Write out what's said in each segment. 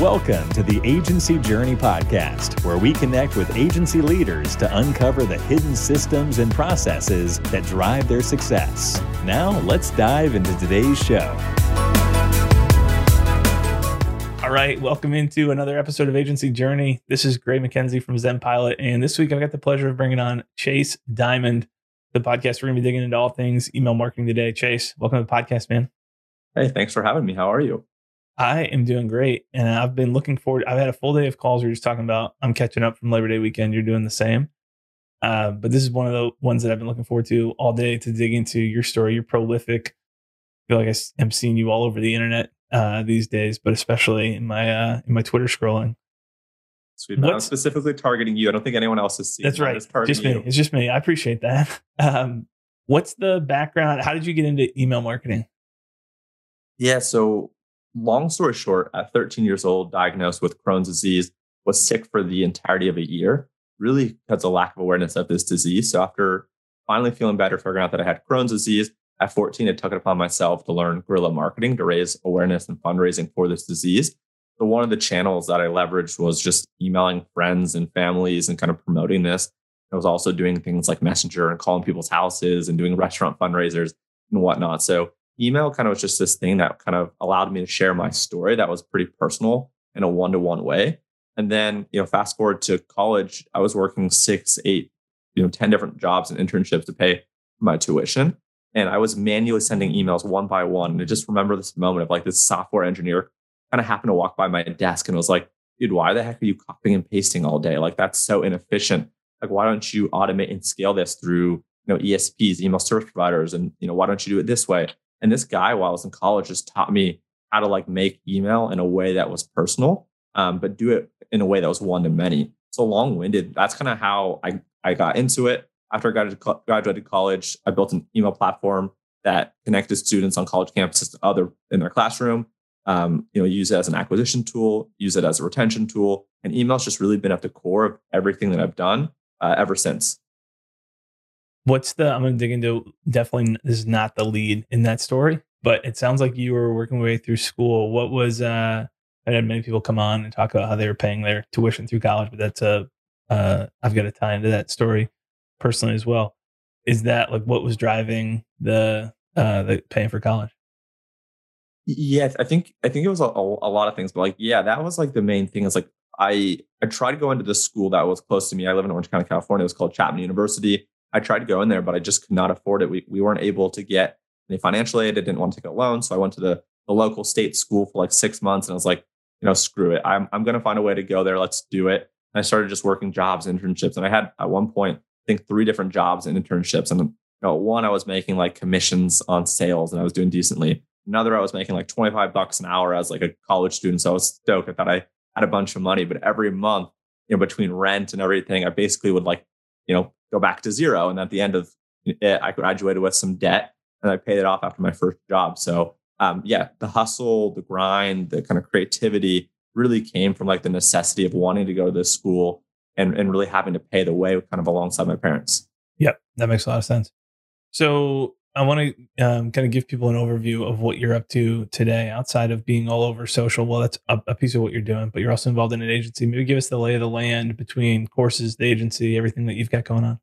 Welcome to the Agency Journey Podcast, where we connect with agency leaders to uncover the hidden systems and processes that drive their success. Now, let's dive into today's show. All right, welcome into another episode of Agency Journey. This is Gray MacKenzie from ZenPilot, and this week I've got the pleasure of bringing on Chase Dimond, the podcast. We're going to be digging into all things email marketing today. Chase, welcome to the podcast, man. Hey, thanks for having me. How are you? I am doing great. And I've been looking forward. I've had a full day of calls. We are just talking about I'm catching up from Labor Day weekend. You're doing the same. Uh, but this is one of the ones that I've been looking forward to all day to dig into your story. You're prolific. I feel like I am seeing you all over the internet uh, these days, but especially in my uh, in my Twitter scrolling. Sweet. I'm specifically targeting you. I don't think anyone else is seeing. That's right. It's Just me. You. It's just me. I appreciate that. Um, what's the background? How did you get into email marketing? Yeah. So long story short, at 13 years old, diagnosed with Crohn's disease, was sick for the entirety of a year, really because of lack of awareness of this disease. So after finally feeling better, figuring out that I had Crohn's disease, at 14, I took it upon myself to learn guerrilla marketing to raise awareness and fundraising for this disease. So one of the channels that I leveraged was just emailing friends and families and kind of promoting this. I was also doing things like Messenger and calling people's houses and doing restaurant fundraisers and whatnot. So email kind of was just this thing that kind of allowed me to share my story that was pretty personal in a one-to-one way. And then, you know, fast forward to college, I was working six, eight, you know, 10 different jobs and internships to pay my tuition. And I was manually sending emails one by one. And I just remember this moment of like this software engineer kind of happened to walk by my desk and was like, dude, why the heck are you copying and pasting all day? Like that's so inefficient. Like, why don't you automate and scale this through, you know, ESPs, email service providers? And, you know, why don't you do it this way? And this guy, while I was in college, just taught me how to like make email in a way that was personal, um, but do it in a way that was one to many. So long winded. That's kind of how I, I got into it. After I graduated college, I built an email platform that connected students on college campuses to other in their classroom. Um, you know, use it as an acquisition tool, use it as a retention tool, and email's just really been at the core of everything that I've done uh, ever since. What's the? I'm to dig into. Definitely, is not the lead in that story, but it sounds like you were working your way through school. What was? uh I had many people come on and talk about how they were paying their tuition through college, but that's a. Uh, I've got to tie into that story personally as well. Is that like what was driving the uh the paying for college? Yes, I think I think it was a, a, lot of things, but like yeah, that was like the main thing. Is like I I tried to go into the school that was close to me. I live in Orange County, California. It was called Chapman University. I tried to go in there, but I just could not afford it. We we weren't able to get any financial aid. I didn't want to take a loan, so I went to the the local state school for like six months, and I was like, you know, screw it. I'm I'm gonna find a way to go there. Let's do it. And I started just working jobs, internships, and I had at one point I think three different jobs and internships. And you know, one I was making like commissions on sales and I was doing decently. Another I was making like 25 bucks an hour as like a college student. So I was stoked. I thought I had a bunch of money, but every month, you know, between rent and everything, I basically would like, you know, go back to zero. And at the end of it, I graduated with some debt and I paid it off after my first job. So um, yeah, the hustle, the grind, the kind of creativity really came from like the necessity of wanting to go to this school and, and really having to pay the way kind of alongside my parents. Yep, that makes a lot of sense. So I want to um, kind of give people an overview of what you're up to today outside of being all over social. Well, that's a, a, piece of what you're doing, but you're also involved in an agency. Maybe give us the lay of the land between courses, the agency, everything that you've got going on.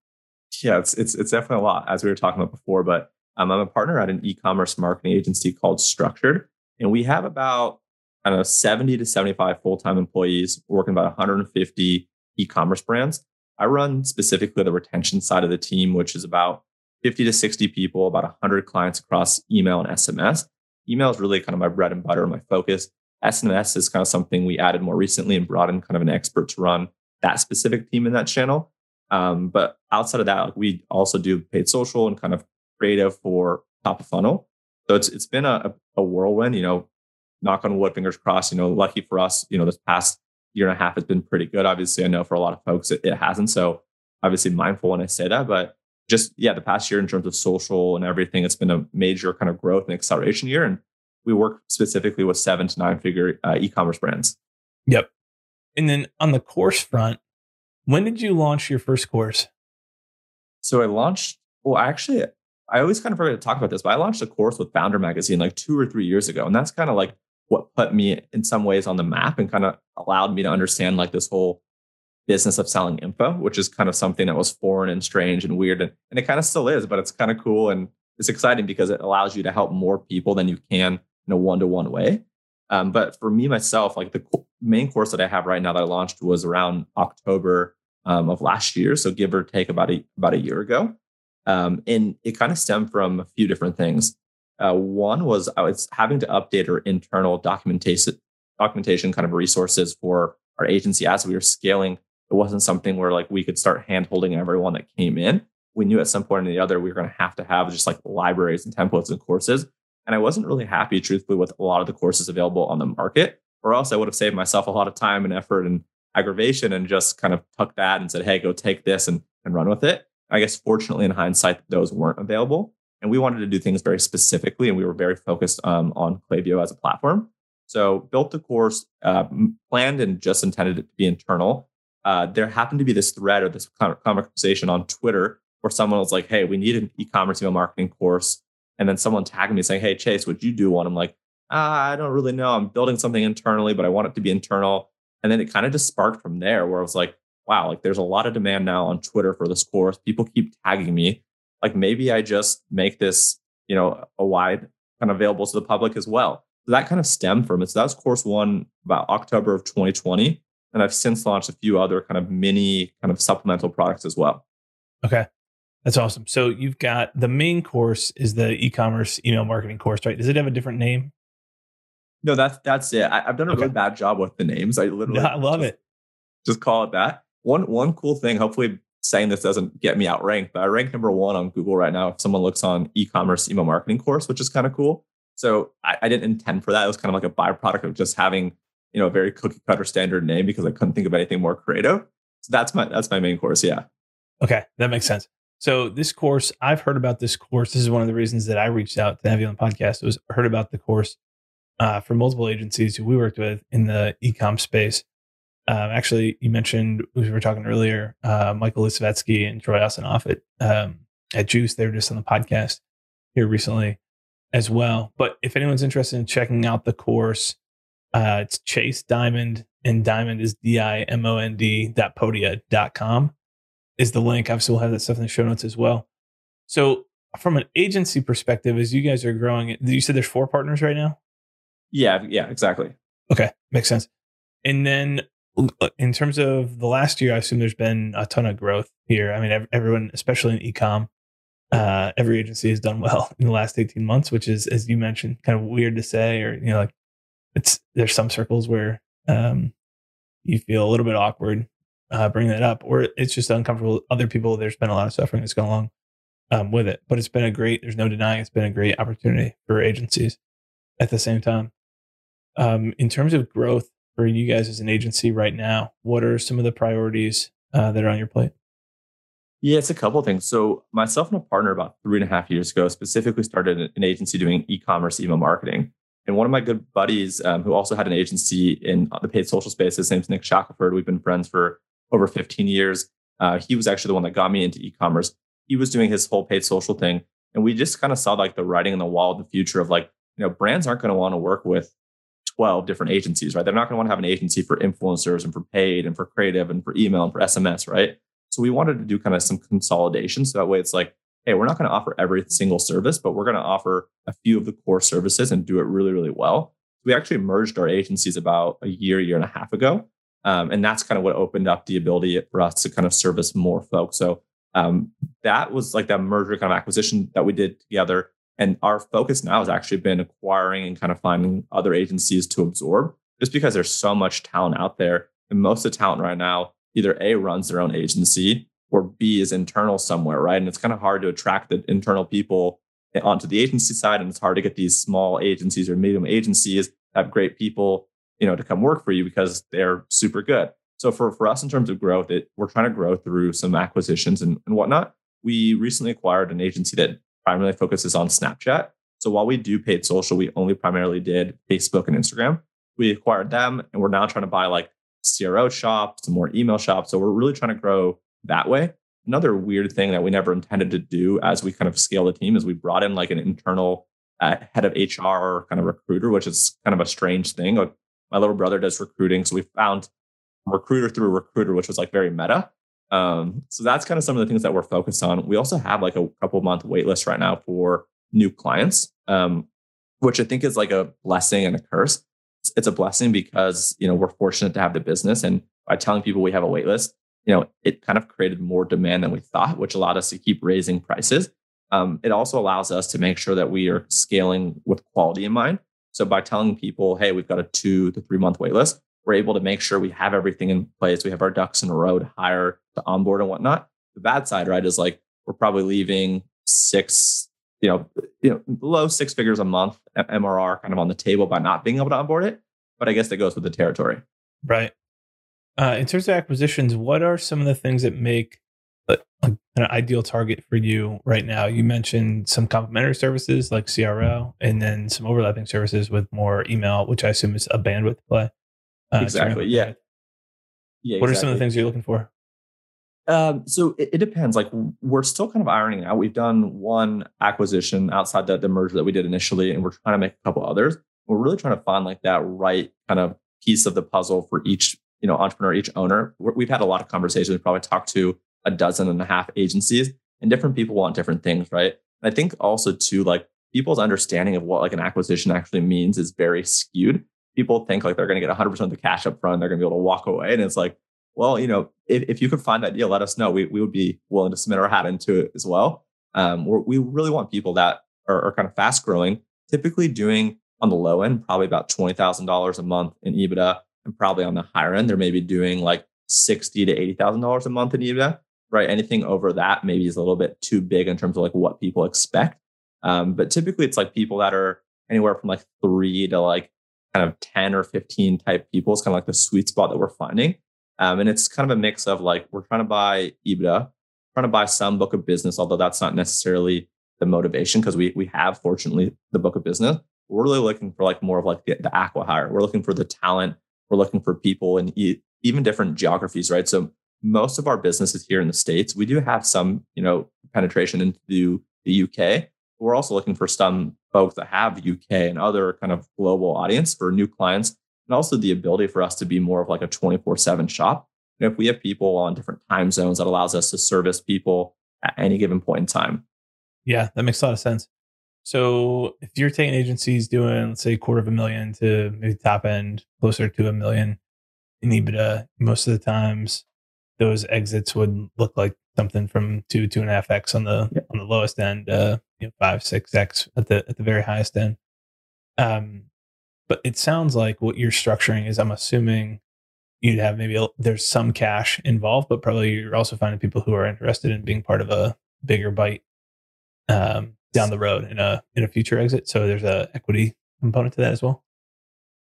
Yeah, it's it's, it's definitely a lot, as we were talking about before. But um, I'm a partner at an e-commerce marketing agency called Structured, and we have about I don't know 70 to 75 full-time employees working about 150 e-commerce brands. I run specifically the retention side of the team, which is about 50 to 60 people, about 100 clients across email and SMS. Email is really kind of my bread and butter, my focus. SMS is kind of something we added more recently and brought in kind of an expert to run that specific team in that channel. Um, but outside of that, we also do paid social and kind of creative for top of funnel. So it's it's been a, a whirlwind. You know, knock on wood, fingers crossed. You know, lucky for us, you know, this past year and a half has been pretty good. Obviously, I know for a lot of folks it, it hasn't. So obviously mindful when I say that, but just yeah, the past year in terms of social and everything, it's been a major kind of growth and acceleration year. And we work specifically with seven to nine figure uh, e-commerce brands. Yep. And then on the course front, when did you launch your first course? So I launched. Well, actually, I always kind of forget to talk about this, but I launched a course with Foundr Magazine like two or three years ago, and that's kind of like what put me in some ways on the map and kind of allowed me to understand like this whole business of selling info, which is kind of something that was foreign and strange and weird. And, and it kind of still is, but it's kind of cool and it's exciting because it allows you to help more people than you can in a one to one way. Um, but for me myself, like the co- main course that I have right now that I launched was around October um, of last year, so give or take about a about a year ago, um, and it kind of stemmed from a few different things. Uh, one was I was having to update our internal documentation documentation kind of resources for our agency as we were scaling. It wasn't something where like we could start hand holding everyone that came in. We knew at some point or the other we were going to have to have just like libraries and templates and courses. And I wasn't really happy, truthfully, with a lot of the courses available on the market, or else I would have saved myself a lot of time and effort and aggravation and just kind of tucked that and said, hey, go take this and, and run with it. I guess fortunately in hindsight, those weren't available. And we wanted to do things very specifically, and we were very focused um, on Klaviyo as a platform. So built the course, uh, planned and just intended it to be internal. Uh, there happened to be this thread or this conversation on Twitter where someone was like, "Hey, we need an e-commerce email marketing course," and then someone tagged me saying, "Hey, Chase, would you do one?" I'm like, ah, "I don't really know. I'm building something internally, but I want it to be internal." And then it kind of just sparked from there, where I was like, "Wow, like there's a lot of demand now on Twitter for this course. People keep tagging me. Like maybe I just make this, you know, a wide kind of available to the public as well." So that kind of stemmed from it. So that was course one about October of 2020. And I've since launched a few other kind of mini kind of supplemental products as well. Okay. That's awesome. So you've got the main course is the e-commerce email marketing course, right? Does it have a different name? No, that's that's it. I, have done a okay. really bad job with the names. I literally I love just, it. Just call it that. One one cool thing. Hopefully, saying this doesn't get me outranked, but I rank number one on Google right now. If someone looks on e-commerce email marketing course, which is kind of cool. So I, I didn't intend for that. It was kind of like a byproduct of just having you know a very cookie cutter standard name because I couldn't think of anything more creative. So that's my that's my main course. Yeah. Okay, that makes sense. So this course, I've heard about this course. This is one of the reasons that I reached out to have you on the podcast. Was heard about the course uh, from multiple agencies who we worked with in the ecom space. Um, actually, you mentioned we were talking earlier, uh, Michael Lisovetsky and Troy Osinoff at um, at Juice. They were just on the podcast here recently as well. But if anyone's interested in checking out the course, uh, it's Chase Dimond, and Dimond is D I M O N D dot podia dot com is the link. Obviously, we'll have that stuff in the show notes as well. So, from an agency perspective, as you guys are growing, you said there's four partners right now. Yeah, yeah, exactly. Okay, makes sense. And then, uh, in terms of the last year, I assume there's been a ton of growth here. I mean, everyone, especially in ecom, uh, every agency has done well in the last 18 months, which is, as you mentioned, kind of weird to say, or you know, like it's there's some circles where um, you feel a little bit awkward uh, bring that up, or it's just uncomfortable. Other people, there's been a lot of suffering that's gone along um, with it, but it's been a great. There's no denying it's been a great opportunity for agencies. At the same time, um, in terms of growth for you guys as an agency right now, what are some of the priorities uh, that are on your plate? Yeah, it's a couple things. So myself and a partner about three and a half years ago specifically started an agency doing e-commerce email marketing. And one of my good buddies, um, who also had an agency in the paid social space, his name's Nick Shackelford. We've been friends for over 15 years. Uh, he was actually the one that got me into e-commerce. He was doing his whole paid social thing. And we just kind of saw like the writing on the wall of the future of like, you know, brands aren't going to want to work with 12 different agencies, right? They're not going to want to have an agency for influencers and for paid and for creative and for email and for SMS, right? So we wanted to do kind of some consolidation. So that way it's like, hey, we're not going to offer every single service, but we're going to offer a few of the core services and do it really, really well. We actually merged our agencies about a year, year and a half ago. Um, and that's kind of what opened up the ability for us to kind of service more folks. So um, that was like that merger kind of acquisition that we did together. And our focus now has actually been acquiring and kind of finding other agencies to absorb just because there's so much talent out there. And most of the talent right now either A runs their own agency or B is internal somewhere, right? And it's kind of hard to attract the internal people onto the agency side. And it's hard to get these small agencies or medium agencies have great people you know, to come work for you because they're super good. So for, for us in terms of growth, it, we're trying to grow through some acquisitions and, and whatnot. We recently acquired an agency that primarily focuses on Snapchat. So while we do paid social, we only primarily did Facebook and Instagram. We acquired them and we're now trying to buy like CRO shops, some more email shops. So we're really trying to grow that way. Another weird thing that we never intended to do as we kind of scale the team is we brought in like an internal uh, head of HR kind of recruiter, which is kind of a strange thing. Like my little brother does recruiting, so we found recruiter through recruiter, which was like very meta. Um, so that's kind of some of the things that we're focused on. We also have like a couple month wait list right now for new clients, um, which I think is like a blessing and a curse. It's a blessing because you know we're fortunate to have the business, and by telling people we have a wait list, you know it kind of created more demand than we thought, which allowed us to keep raising prices. Um, it also allows us to make sure that we are scaling with quality in mind. So by telling people, hey, we've got a two to three month wait list, we're able to make sure we have everything in place. We have our ducks in a row to hire, to onboard, and whatnot. The bad side, right, is like we're probably leaving six, you know, you know, low six figures a month MRR kind of on the table by not being able to onboard it. But I guess that goes with the territory. Right. Uh, in terms of acquisitions, what are some of the things that make a, an ideal target for you right now? You mentioned some complementary services like CRO, and then some overlapping services with more email, which I assume is a bandwidth play. Uh, exactly. Yeah. Yeah. What exactly. are some of the things you're looking for? Um, so it, it, depends. Like we're still kind of ironing out. We've done one acquisition outside the, the merger that we did initially, and we're trying to make a couple others. We're really trying to find like that right kind of piece of the puzzle for each, you know, entrepreneur, each owner. we we've had a lot of conversations. We've probably talked to a dozen and a half agencies, and different people want different things, right? And I think also too, like people's understanding of what like an acquisition actually means is very skewed people think like they're going to get 100% of the cash up front. They're going to be able to walk away. And it's like, well, you know, if, if you could find that deal, let us know. We, we would be willing to submit our hat into it as well. Um, we really want people that are, are, kind of fast growing, typically doing on the low end, probably about $20,000 a month in EBITDA. And probably on the higher end, they're maybe doing like 60 to $80,000 a month in EBITDA, right? Anything over that maybe is a little bit too big in terms of like what people expect. Um, but typically it's like people that are anywhere from like three to like kind of 10 or 15 type people It's kind of like the sweet spot that we're finding. Um, and it's kind of a mix of like, we're trying to buy EBITDA, trying to buy some book of business, although that's not necessarily the motivation because we, we have fortunately the book of business. We're really looking for like more of like the, the acqui-hire. We're looking for the talent. We're looking for people in e- even different geographies, right? So most of our businesses here in the States, we do have some, you know, penetration into the UK. We're also looking for some folks that have UK and other kind of global audience for new clients, and also the ability for us to be more of like a 24 7 shop. And if we have people on different time zones, that allows us to service people at any given point in time. Yeah, that makes a lot of sense. So if you're taking agencies doing, let's say, quarter of a million to maybe top end closer to a million in EBITDA, most of the times those exits would look like something from two, two and a half X on the yeah. on the lowest end, uh, you know, five, six X at the at the very highest end. Um, but it sounds like what you're structuring is I'm assuming you'd have maybe a, there's some cash involved, but probably you're also finding people who are interested in being part of a bigger bite um, down the road in a in a future exit. So there's a equity component to that as well.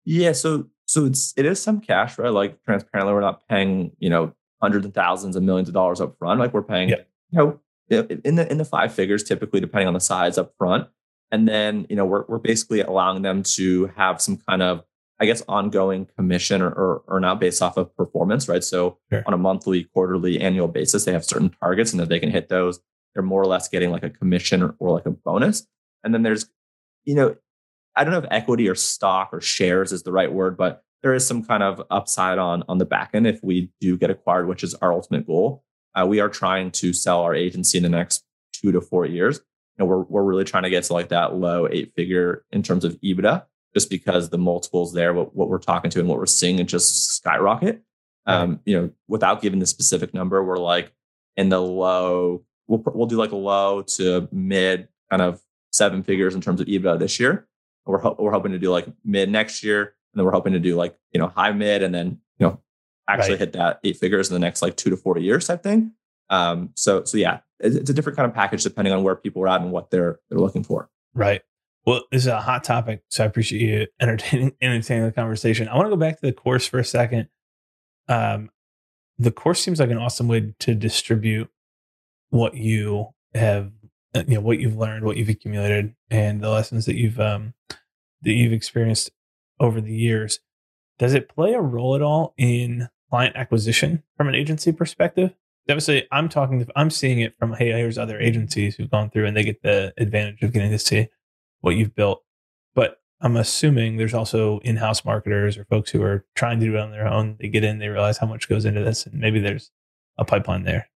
Yeah, so so it's it is some cash, right? Like transparently, we're not paying you know hundreds of thousands and millions of dollars up front. Like we're paying, you know, in the in the five figures, typically depending on the size up front. And then, you know, we're we're basically allowing them to have some kind of, I guess, ongoing commission or or, or not based off of performance, right? So sure. on a monthly, quarterly, annual basis, they have certain targets, and if they can hit those, they're more or less getting like a commission or, or like a bonus. And then there's, you know, I don't know if equity or stock or shares is the right word, but there is some kind of upside on on the back end if we do get acquired, which is our ultimate goal. Uh, we are trying to sell our agency in the next two to four years. And we're we're really trying to get to like that low eight figure in terms of EBITDA, just because the multiples there, what, what we're talking to and what we're seeing, it just skyrocket. Um, you know, without giving the specific number, we're like in the low. We'll we'll do like a low to mid kind of seven figures in terms of EBITDA this year. We're ho- we're hoping to do like mid next year and then we're hoping to do like, you know, high mid and then, you know, actually right. hit that eight figures in the next like two to four years type thing. Um, so, so yeah, it's a different kind of package depending on where people are at and what they're, they're looking for. Right. Well, this is a hot topic, so I appreciate you entertaining entertaining the conversation. I want to go back to the course for a second. Um, the course seems like an awesome way to distribute what you have, uh, you know, what you've learned, what you've accumulated, and the lessons that you've um, that you've experienced over the years. Does it play a role at all in client acquisition from an agency perspective? Obviously, I'm talking, I'm seeing it from, hey, here's other agencies who've gone through and they get the advantage of getting to see what you've built. But I'm assuming there's also in-house marketers or folks who are trying to do it on their own. They get in, they realize how much goes into this, and maybe there's a pipeline there.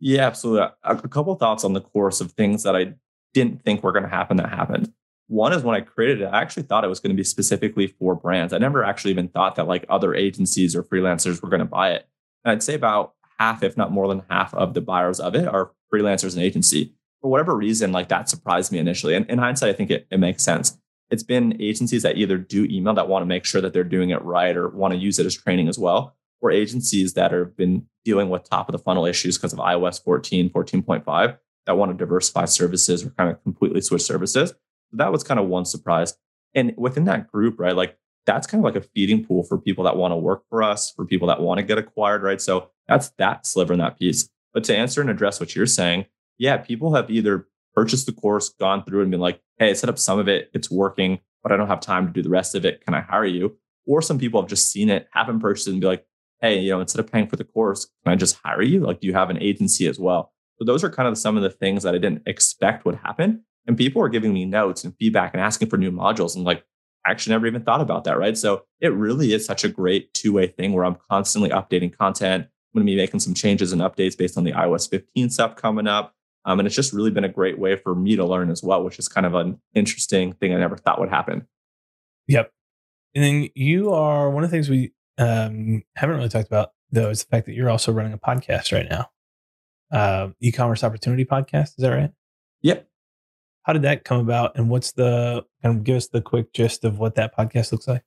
Yeah, absolutely. A, a couple thoughts on the course of things that I didn't think were going to happen that happened. One is when I created it, I actually thought it was going to be specifically for brands. I never actually even thought that like other agencies or freelancers were going to buy it. And I'd say about half, if not more than half, of the buyers of it are freelancers and agency. For whatever reason, like that surprised me initially. And in hindsight, I think it, it makes sense. It's been agencies that either do email that want to make sure that they're doing it right or want to use it as training as well, or agencies that have been dealing with top of the funnel issues because of iOS 14, 14.5 that want to diversify services or kind of completely switch services. So that was kind of one surprise. And within that group, right, like that's kind of like a feeding pool for people that want to work for us, for people that want to get acquired, right? So that's that sliver in that piece. But to answer and address what you're saying, yeah, people have either purchased the course, gone through and been like, hey, I set up some of it, it's working, but I don't have time to do the rest of it. Can I hire you? Or some people have just seen it, haven't purchased it, and be like, hey, you know, instead of paying for the course, can I just hire you? Like, do you have an agency as well? So those are kind of some of the things that I didn't expect would happen. And people are giving me notes and feedback and asking for new modules. And like, I actually never even thought about that. Right. So it really is such a great two way thing where I'm constantly updating content. I'm going to be making some changes and updates based on the iOS 15 stuff coming up. Um, and it's just really been a great way for me to learn as well, which is kind of an interesting thing I never thought would happen. Yep. And then you are one of the things we um, haven't really talked about, though, is the fact that you're also running a podcast right now, uh, e-commerce opportunity podcast. Is that right? Yep. How did that come about, and what's the kind of give us the quick gist of what that podcast looks like?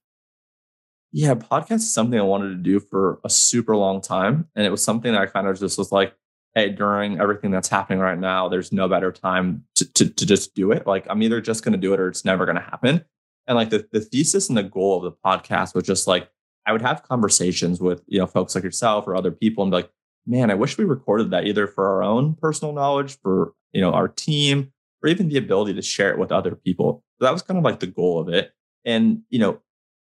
Yeah, podcast is something I wanted to do for a super long time, and it was something that I kind of just was like, hey, during everything that's happening right now, there's no better time to to, to just do it. Like I'm either just going to do it or it's never going to happen. And like the the thesis and the goal of the podcast was just like I would have conversations with you know folks like yourself or other people and be like, man, I wish we recorded that either for our own personal knowledge, for you know our team, or even the ability to share it with other people. So that was kind of like the goal of it. And, you know,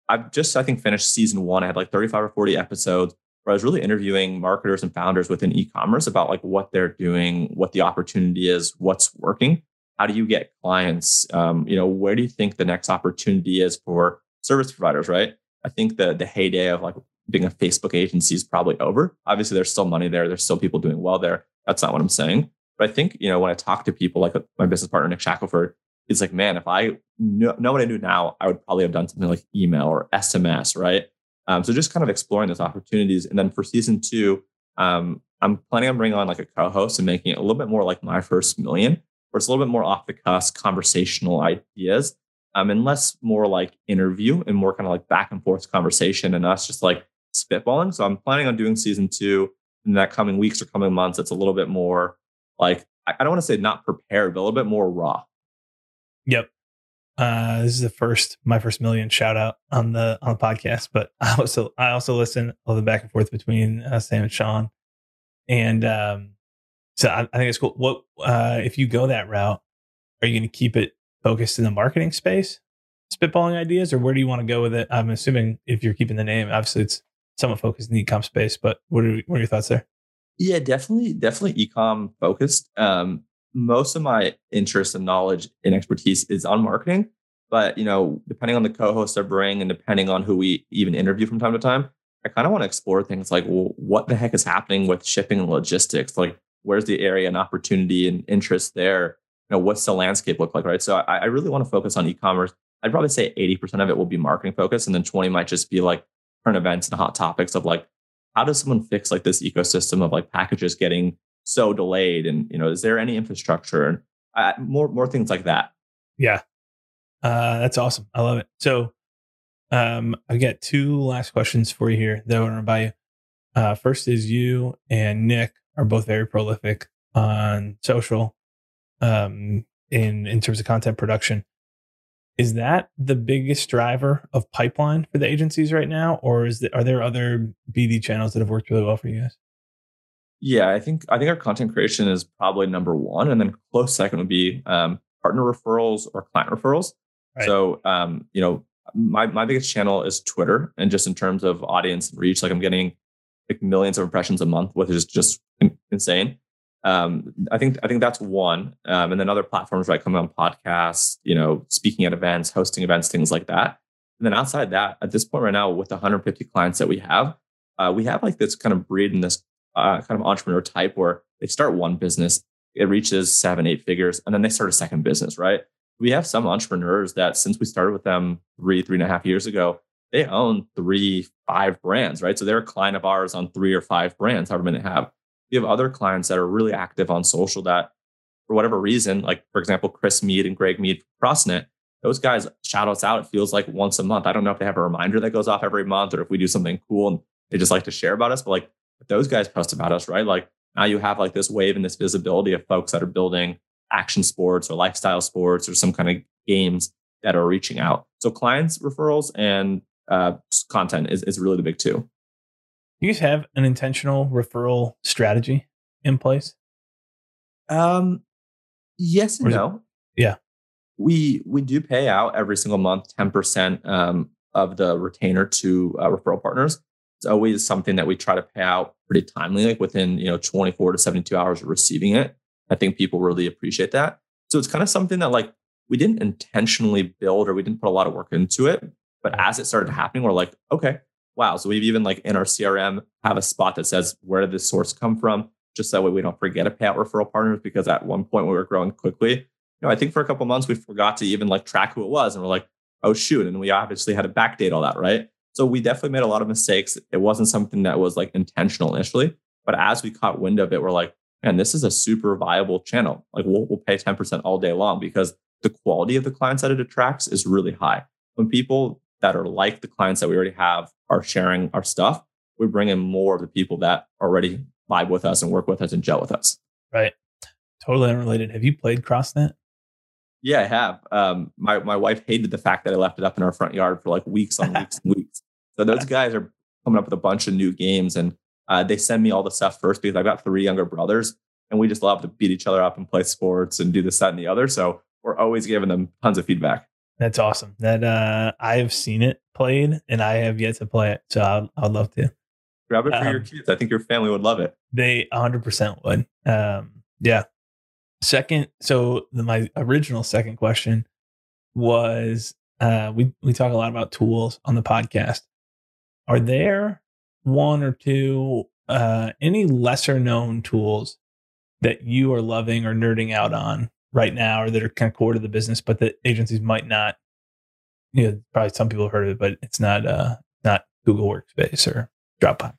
I've just, I think, finished season one. I had like 35 or 40 episodes where I was really interviewing marketers and founders within e-commerce about like what they're doing, what the opportunity is, what's working. How do you get clients? Um, you know, where do you think the next opportunity is for service providers, right? I think the the heyday of like being a Facebook agency is probably over. Obviously, there's still money there. There's still people doing well there. That's not what I'm saying. But I think, you know, when I talk to people like my business partner, Nick Shackelford, it's like, man, if I know, know what I do now, I would probably have done something like email or SMS, right? Um, so just kind of exploring those opportunities. And then for season two, um, I'm planning on bringing on like a co-host and making it a little bit more like my first million, where it's a little bit more off the cuff, conversational ideas, um, and less more like interview and more kind of like back and forth conversation and us just like spitballing. So I'm planning on doing season two in that coming weeks or coming months. It's a little bit more like I don't want to say not prepared, but a little bit more raw. Yep. Uh, this is the first my first million shout out on the on the podcast, but I also I also listen all the back and forth between uh, Sam and Shaan, and um, so I, I think it's cool. What uh, if you go that route? Are you going to keep it focused in the marketing space, spitballing ideas, or where do you want to go with it? I'm assuming if you're keeping the name, obviously it's somewhat focused in the e-com space, but what are what are your thoughts there? Yeah, definitely, definitely ecom focused. Um, most of my interest and knowledge and expertise is on marketing, but you know, depending on the co-host I bring and depending on who we even interview from time to time, I kind of want to explore things like, well, what the heck is happening with shipping and logistics? Like, where's the area and opportunity and interest there? You know, what's the landscape look like, right? So I, I really want to focus on e-commerce. I'd probably say 80% of it will be marketing focused, and then 20 might just be like current events and hot topics of like how does someone fix like this ecosystem of like packages getting so delayed? And you know is there any infrastructure? And uh, more more things like that. Yeah. Uh, that's awesome. I love it. So um i've got two last questions for you here that i want to buy you. Uh, first is you and nick are both very prolific on social um in in terms of content production. Is that the biggest driver of pipeline for the agencies right now or is there, are there other bd channels that have worked really well for you guys? Yeah i think i think our content creation is probably number one and then close second would be um, partner referrals or client referrals. Right. so um, you know my, my biggest channel is twitter and just in terms of audience and reach like i'm getting like millions of impressions a month which is just insane um, I think I think that's one. Um, and then other platforms, right, coming on podcasts, you know, speaking at events, hosting events, things like that. And then outside that, at this point right now, with the 150 clients that we have, uh, we have like this kind of breed in this uh, kind of entrepreneur type where they start one business, it reaches seven, eight figures, and then they start a second business, right? We have some entrepreneurs that since we started with them three, three and a half years ago, they own three, five brands, right? So they're a client of ours on three or five brands, however many they have. You have other clients that are really active on social that, for whatever reason, like for example, Chris Mead and Greg Mead from CrossNet, those guys shout us out. It feels like once a month. I don't know if they have a reminder that goes off every month or if we do something cool and they just like to share about us. But like those guys post about us, right? Like now you have like this wave and this visibility of folks that are building action sports or lifestyle sports or some kind of games that are reaching out. So clients referrals and uh, content is, is really the big two. You guys have an intentional referral strategy in place? Um, yes and no. It, yeah, we we do pay out every single month ten percent um, of the retainer to uh, referral partners. It's always something that we try to pay out pretty timely, like within you know twenty four to seventy two hours of receiving it. I think people really appreciate that. So it's kind of something that like we didn't intentionally build or we didn't put a lot of work into it, but as it started happening, we're like, okay, wow. So we've even like in our CRM have a spot that says where did this source come from, just that way we don't forget to pay out referral partners because at one point we were growing quickly. You know, I think for a couple months we forgot to even like track who it was, and we're like, oh shoot, and we obviously had to backdate all that, right? So we definitely made a lot of mistakes. It wasn't something that was like intentional initially, but as we caught wind of it, we're like, man, this is a super viable channel. Like we'll, we'll pay 10% all day long because the quality of the clients that it attracts is really high. When people that are like the clients that we already have are sharing our stuff, we bring in more of the people that already vibe with us and work with us and gel with us. Right. Totally unrelated. Have you played CrossNet? Yeah, I have. Um, my my wife hated the fact that I left it up in our front yard for like weeks on weeks and weeks. So those guys are coming up with a bunch of new games, and uh, they send me all the stuff first because I've got three younger brothers, and we just love to beat each other up and play sports and do this, that, and the other. So we're always giving them tons of feedback. That's awesome. That uh, I have seen it played, and I have yet to play it. So I'd, I'd love to grab it for um, your kids. I think your family would love it. They 100 percent would. Um, yeah. Second, so the, my original second question was: uh, we we talk a lot about tools on the podcast. Are there one or two uh, any lesser known tools that you are loving or nerding out on right now or that are kind of core to the business, but that agencies might not. You know, probably some people have heard of it, but it's not uh not Google Workspace or Dropbox.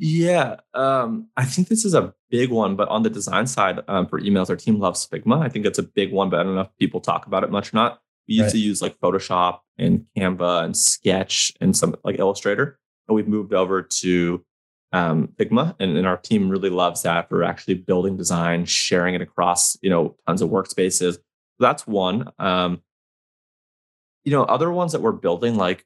Yeah, um, I think this is a big one, but on the design side um, for emails, our team loves Figma. I think it's a big one, but I don't know if people talk about it much or not. We used right. to use like Photoshop and Canva and Sketch and some like Illustrator, and we've moved over to um, Figma, and, and, our team really loves that for actually building design, sharing it across you know tons of workspaces. That's one. Um, you know, other ones that we're building, like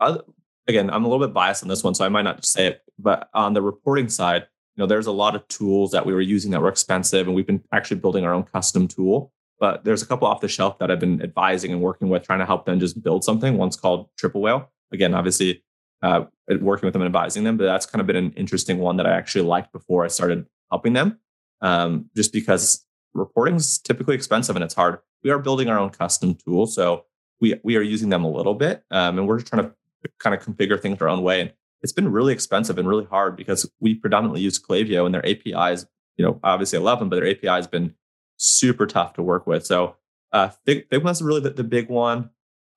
other, again, I'm a little bit biased on this one, so I might not say it, but on the reporting side, you know, there's a lot of tools that we were using that were expensive, and we've been actually building our own custom tool. But there's a couple off the shelf that I've been advising and working with, trying to help them just build something. One's called Triple Whale. Again, obviously, uh, working with them and advising them. But that's kind of been an interesting one that I actually liked before I started helping them, um, just because reporting is typically expensive and it's hard. We are building our own custom tool, so we we are using them a little bit, um, and we're trying to kind of configure things our own way. And it's been really expensive and really hard because we predominantly use Klaviyo and their APIs. You know, obviously I love them, but their API has been super tough to work with. So uh, Figma is really the, the big one.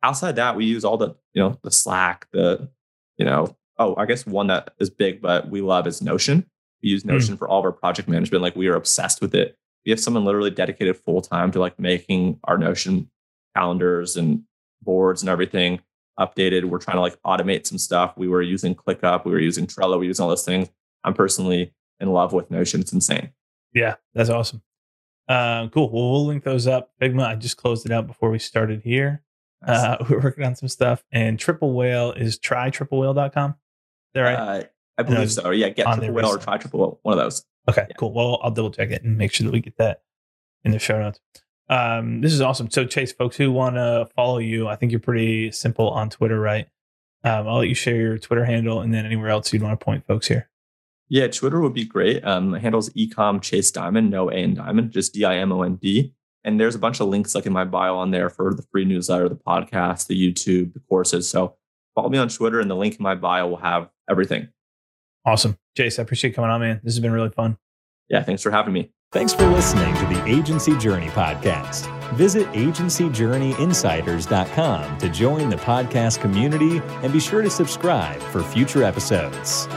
Outside that, we use all the you know the Slack, the you know, oh, I guess one that is big, but we love is Notion. We use hmm. Notion mm. for all of our project management. Like we are obsessed with it. We have someone literally dedicated full time to like making our Notion calendars and boards and everything updated. We're trying to like automate some stuff. We were using ClickUp, we were using Trello, we use all those things. I'm personally in love with Notion. It's insane. Yeah, that's awesome. Uh, cool. Well, we'll link those up. Figma, I just closed it out before we started here. Uh, we're working on some stuff. And Triple Whale is trytriplewhale.com. Is that right? Uh, I believe no, so. Yeah, get Triple Whale or try Triple Whale, one of those. Okay, yeah. cool. Well, I'll double check it and make sure that we get that in the show notes. Um, this is awesome. So, Chase, folks who want to follow you, I think you're pretty simple on Twitter, right? Um, I'll let you share your Twitter handle and then anywhere else you'd want to point folks here. Yeah, Twitter would be great. Um, handles ecom chase dimond, no A in diamond, just D I M O N D. And there's a bunch of links like in my bio on there for the free newsletter, the podcast, the YouTube, the courses. So follow me on Twitter, and the link in my bio will have everything. Awesome, Chase. I appreciate you coming on, man. This has been really fun. Yeah, thanks for having me. Thanks for listening to the Agency Journey podcast. Visit agencyjourneyinsiders.com to join the podcast community and be sure to subscribe for future episodes.